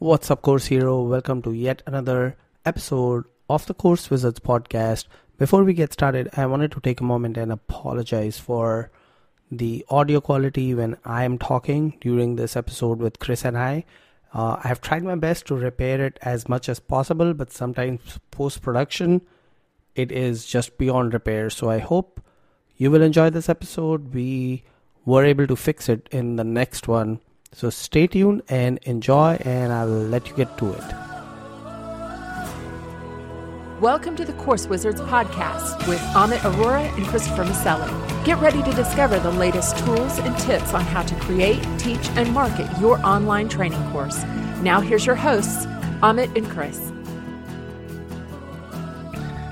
What's up, Course Hero? Welcome to yet another episode of the Course Wizards podcast. Before we get started, I wanted to take a moment and apologize for the audio quality when I am talking during this episode with Chris and I. Uh, I have tried my best to repair it as much as possible, but sometimes post production it is just beyond repair. So I hope you will enjoy this episode. We were able to fix it in the next one so stay tuned and enjoy, and I will let you get to it. Welcome to the Course Wizards podcast with Amit Arora and Christopher Maselli. Get ready to discover the latest tools and tips on how to create, teach, and market your online training course. Now, here's your hosts, Amit and Chris.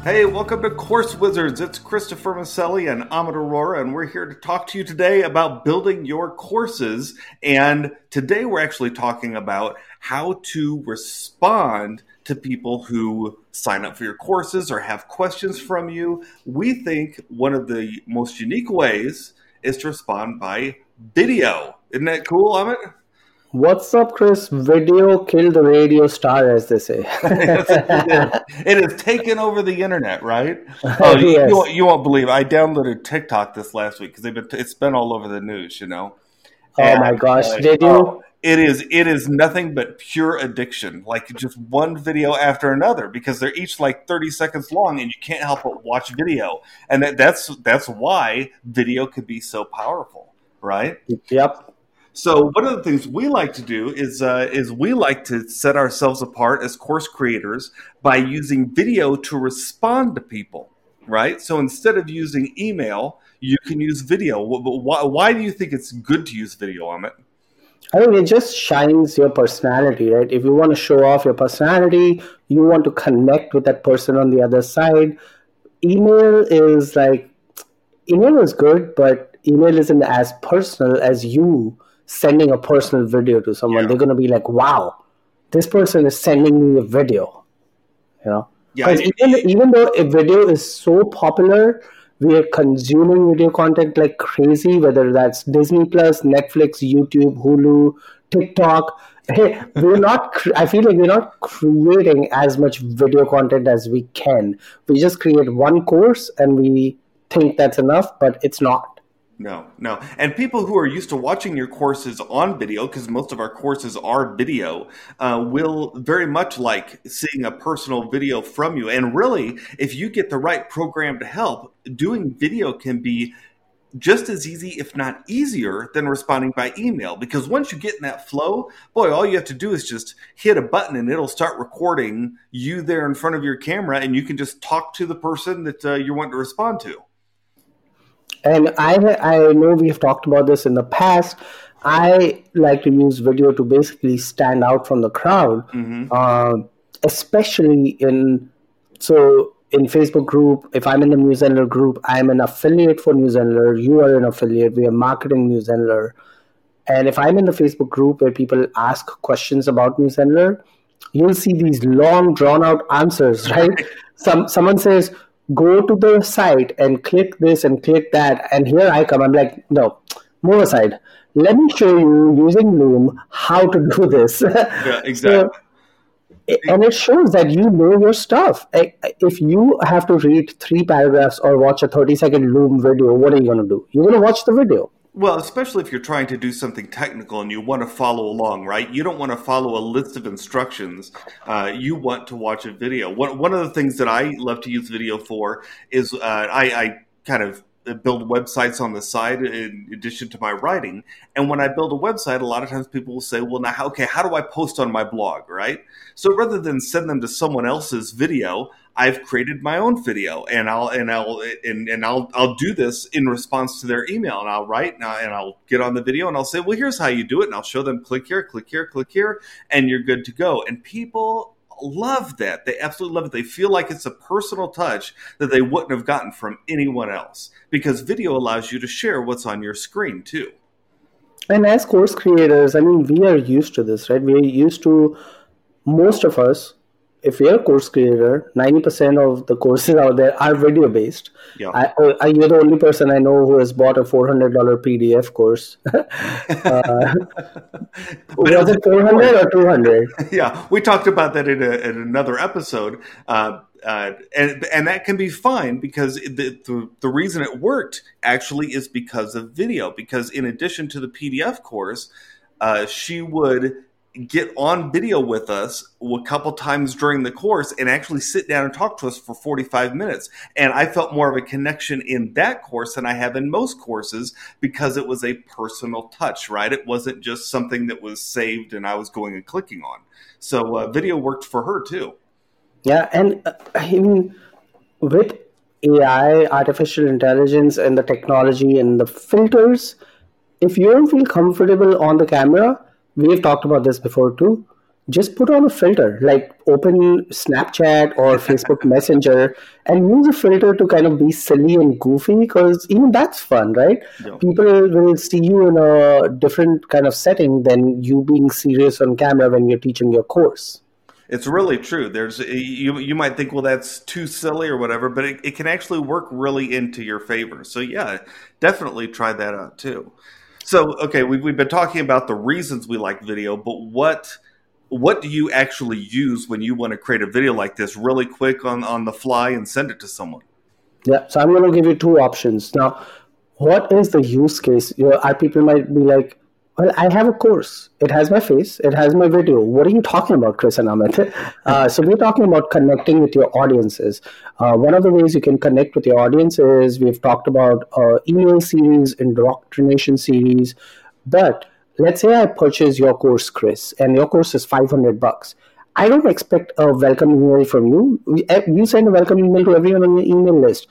Hey, welcome to Course Wizards. It's Christopher Maselli and Amit Arora, and we're here to talk to you today about building your courses. And today we're actually talking about how to respond to people who sign up for your courses or have questions from you. We think one of the most unique ways is to respond by video. Isn't that cool, Amit? What's up, Chris? Video killed the radio star, as they say. it has taken over the internet, right? Oh, you, yes. you, won't, you, won't, believe. I downloaded TikTok this last week because been it's been all over the news, you know. Oh and, my gosh, uh, did you? Oh, it is it is nothing but pure addiction. Like just one video after another because they're each like thirty seconds long, and you can't help but watch video. And that, that's that's why video could be so powerful, right? Yep. So one of the things we like to do is uh, is we like to set ourselves apart as course creators by using video to respond to people, right? So instead of using email, you can use video. Why, why do you think it's good to use video, Amit? I mean, it just shines your personality, right? If you want to show off your personality, you want to connect with that person on the other side. Email is like, email is good, but email isn't as personal as you sending a personal video to someone, yeah. they're going to be like, wow, this person is sending me a video. You know? Yeah, even, even though a video is so popular, we are consuming video content like crazy, whether that's Disney Plus, Netflix, YouTube, Hulu, TikTok. Hey, we're not, I feel like we're not creating as much video content as we can. We just create one course and we think that's enough, but it's not. No, no. And people who are used to watching your courses on video, because most of our courses are video, uh, will very much like seeing a personal video from you. And really, if you get the right program to help, doing video can be just as easy, if not easier, than responding by email. Because once you get in that flow, boy, all you have to do is just hit a button and it'll start recording you there in front of your camera, and you can just talk to the person that uh, you want to respond to. And I I know we've talked about this in the past. I like to use video to basically stand out from the crowd, mm-hmm. uh, especially in so in Facebook group. If I'm in the New Zenler group, I'm an affiliate for New Zenler. You are an affiliate. We are marketing New Zenler. And if I'm in the Facebook group where people ask questions about New Zenler, you'll see these long, drawn out answers. Right? Some someone says, go to the site and click this and click that and here i come. I'm like no move aside. Let me show you using loom how to do this. Yeah exactly. so, and it shows that you know your stuff. If you have to read three paragraphs or watch a 30 second loom video what are you going to do? You're going to watch the video well, especially if you're trying to do something technical and you want to follow along, right? You don't want to follow a list of instructions. Uh, you want to watch a video. One, one of the things that I love to use video for is uh, I, I kind of build websites on the side in addition to my writing. And when I build a website, a lot of times people will say, well, now, okay, how do I post on my blog, right? So rather than send them to someone else's video, I've created my own video and I'll and I'll and, and I'll I'll do this in response to their email and I'll write and I'll, and I'll get on the video and I'll say, well, here's how you do it, and I'll show them click here, click here, click here, and you're good to go. And people love that. They absolutely love it. They feel like it's a personal touch that they wouldn't have gotten from anyone else because video allows you to share what's on your screen too. And as course creators, I mean, we are used to this, right? We're used to most of us if you're a course creator, 90% of the courses out there are video based. Yeah. I, I, you're the only person I know who has bought a $400 PDF course. uh, was it 400 or 200? Yeah, we talked about that in, a, in another episode. Uh, uh, and and that can be fine because the, the, the reason it worked actually is because of video. Because in addition to the PDF course, uh, she would get on video with us a couple times during the course and actually sit down and talk to us for 45 minutes. And I felt more of a connection in that course than I have in most courses because it was a personal touch, right? It wasn't just something that was saved and I was going and clicking on. So uh, video worked for her too. Yeah, and uh, I mean, with AI, artificial intelligence, and the technology and the filters, if you don't feel comfortable on the camera, we've talked about this before too. Just put on a filter, like open Snapchat or Facebook Messenger and use a filter to kind of be silly and goofy because even that's fun, right? Yeah. People will see you in a different kind of setting than you being serious on camera when you're teaching your course it's really true. There's eh, you you might think, well, that's too silly or whatever, but it, it can actually work really into your favor. So yeah, definitely try that out too. So okay, we've we've been talking about the reasons we like video, but what what do you actually use when you want to create a video like this really quick on on the fly and send it to someone? Yeah, so I'm going to give you two options now. What is the use case? You know, our people might be like, well, I have a course. It has my face. It has my video. What are you talking about, Chris and Amit? Uh, so we're talking about connecting with your audiences. Uh, one of the ways you can connect with your audience is we've talked about uh, email series, indoctrination series. But let's say I purchase your course, Chris, and your course is 500 bucks. I don't expect a welcome email from you. Eh, you send a welcome email to everyone on your email list.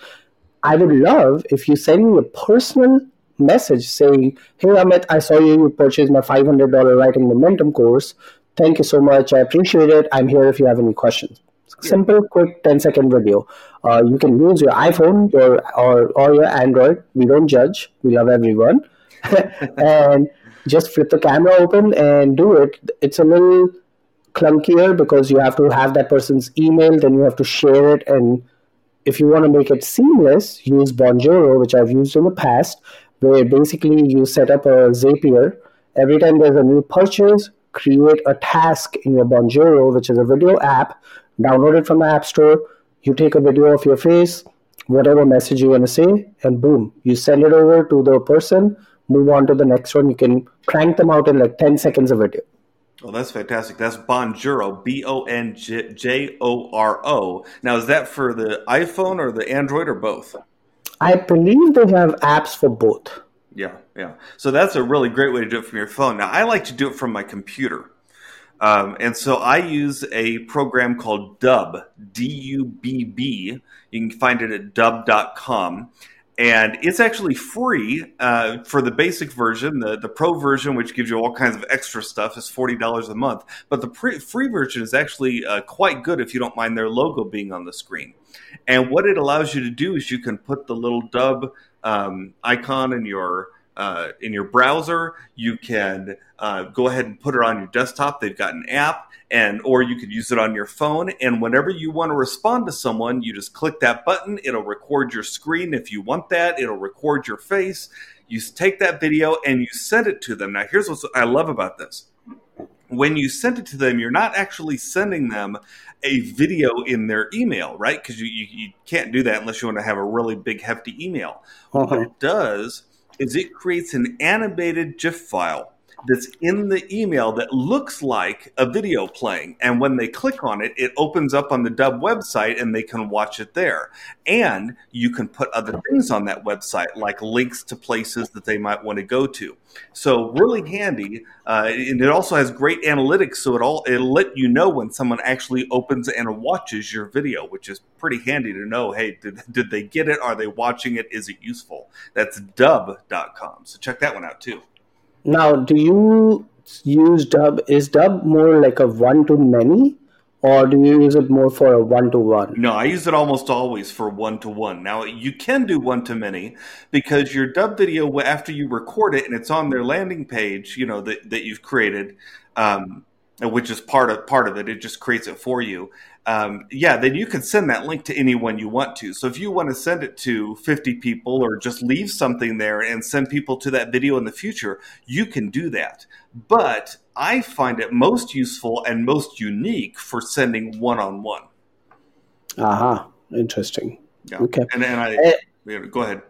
I would love if you send me a personal message saying, Hey Amit, I saw you you purchased my $500 writing momentum course. Thank you so much. I appreciate it. I'm here if you have any questions. Simple, quick 10 second video. Uh, you can use your iPhone or, or, or your Android. We don't judge, we love everyone. and just flip the camera open and do it. It's a little clunkier because you have to have that person's email, then you have to share it. And if you want to make it seamless, use Bonjoro, which I've used in the past where basically you set up a Zapier. Every time there's a new purchase, create a task in your Bonjoro, which is a video app, download it from the App Store. You take a video of your face, whatever message you want to say, and boom, you send it over to the person, move on to the next one. You can crank them out in like 10 seconds of video. Oh, that's fantastic. That's Bonjoro, B O N J O R O. Now, is that for the iPhone or the Android or both? I believe they have apps for both. Yeah, yeah. So that's a really great way to do it from your phone. Now, I like to do it from my computer. Um, and so I use a program called Dubb, D U B B. You can find it at dubb.com. And it's actually free uh, for the basic version. The, the pro version, which gives you all kinds of extra stuff, is $40 a month. But the pre- free version is actually uh, quite good if you don't mind their logo being on the screen. And what it allows you to do is you can put the little dubb um, icon in your uh, in your browser. You can uh, go ahead and put it on your desktop. They've got an app, and or you could use it on your phone. And whenever you want to respond to someone, you just click that button. It'll record your screen if you want that. It'll record your face. You take that video and you send it to them. Now, here's what I love about this. When you send it to them, you're not actually sending them a video in their email, right? Because you, you, you, can't do that unless you want to have a really big, hefty email. Uh-huh. What it does is it creates an animated GIF file that's in the email that looks like a video playing. And when they click on it, it opens up on the Dubb website and they can watch it there. And you can put other things on that website, like links to places that they might want to go to. So really handy, uh, and it also has great analytics. So it all it'll let you know when someone actually opens and watches your video, which is pretty handy to know. Hey, did, did they get it? Are they watching it? Is it useful? That's Dubb.com. So check that one out too. Now, do you use dubb? Is dubb more like a one to many, or do you use it more for a one to one? No, I use it almost always for one to one. Now, you can do one to many because your dubb video, after you record it and it's on their landing page, you know, that, that you've created, um, which is part of part of it. It just creates it for you. Um, yeah, then you can send that link to anyone you want to. So if you want to send it to 50 people or just leave something there and send people to that video in the future, you can do that. But I find it most useful and most unique for sending one on one. Aha, interesting. Yeah. Okay. And, and I, yeah, go ahead.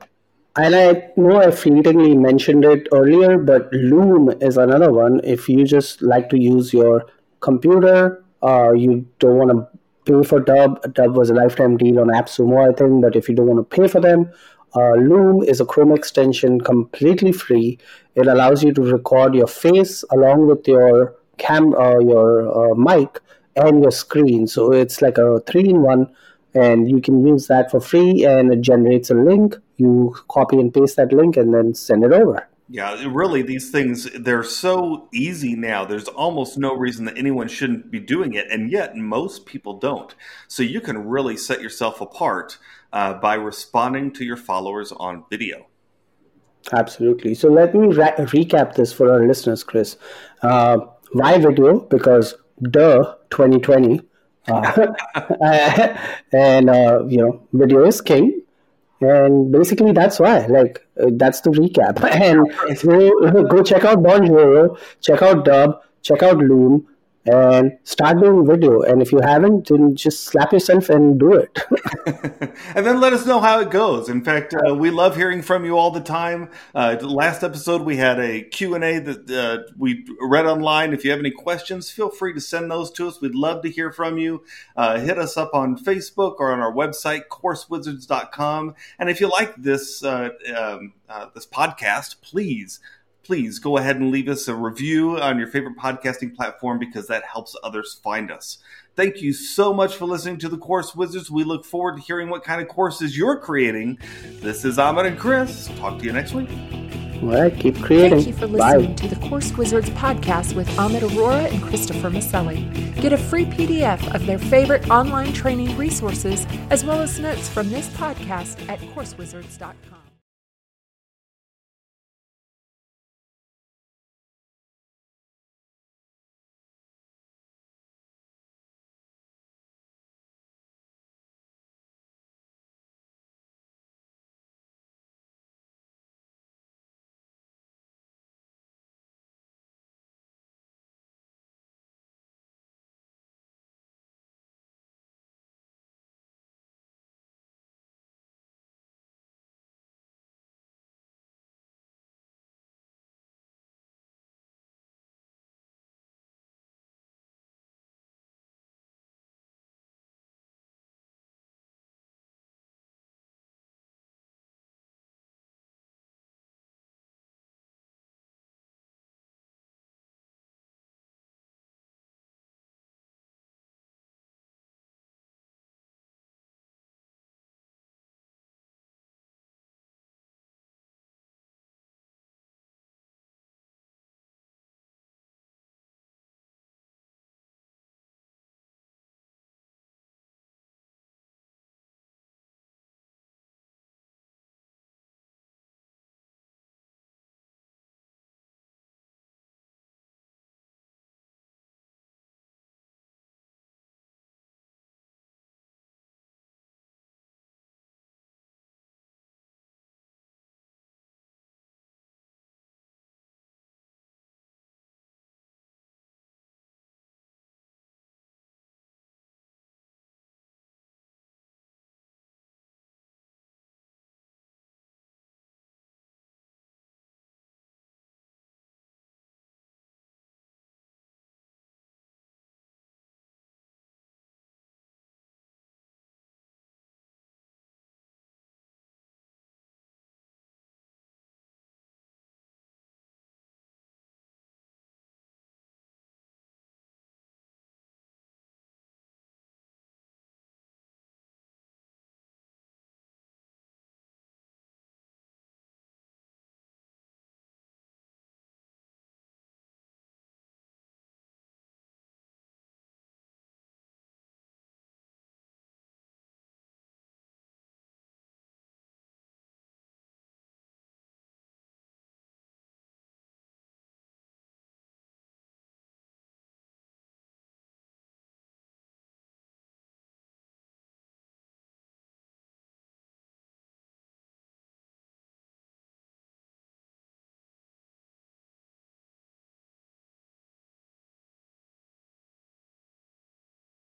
And I know I fleetingly mentioned it earlier, but Loom is another one. If you just like to use your computer, uh, you don't want to pay for Dubb. Dubb was a lifetime deal on AppSumo, I think, but if you don't want to pay for them, uh, Loom is a Chrome extension completely free. It allows you to record your face along with your cam, uh, your uh, mic, and your screen. So it's like a three-in-one and you can use that for free and it generates a link you copy and paste that link and then send it over Yeah, really, these things, they're so easy now. There's almost no reason that anyone shouldn't be doing it, and yet most people don't. So you can really set yourself apart uh, by responding to your followers on video. absolutely so let me ra- recap this for our listeners chris uh, why video because duh 2020 uh, and uh, you know video is king and basically that's why like uh, that's the recap. And go, go check out bonjoro check out dubb check out loom and start doing video and if you haven't then just slap yourself and do it and then let us know how it goes. In fact, uh, we love hearing from you all the time. Uh, the last episode, we had a Q&A that uh, we read online. If you have any questions, feel free to send those to us. We'd love to hear from you. Uh, hit us up on Facebook or on our website, coursewizards.com. And if you like this, uh, um, uh, this podcast, please please go ahead and leave us a review on your favorite podcasting platform because that helps others find us. Thank you so much for listening to the Course Wizards. We look forward to hearing what kind of courses you're creating. This is Amit and Chris. Talk to you next week. all right keep creating Thank you for Bye. listening to the Course Wizards podcast with Amit Arora and Christopher Maselli. Get a free PDF of their favorite online training resources as well as notes from this podcast at coursewizards.com.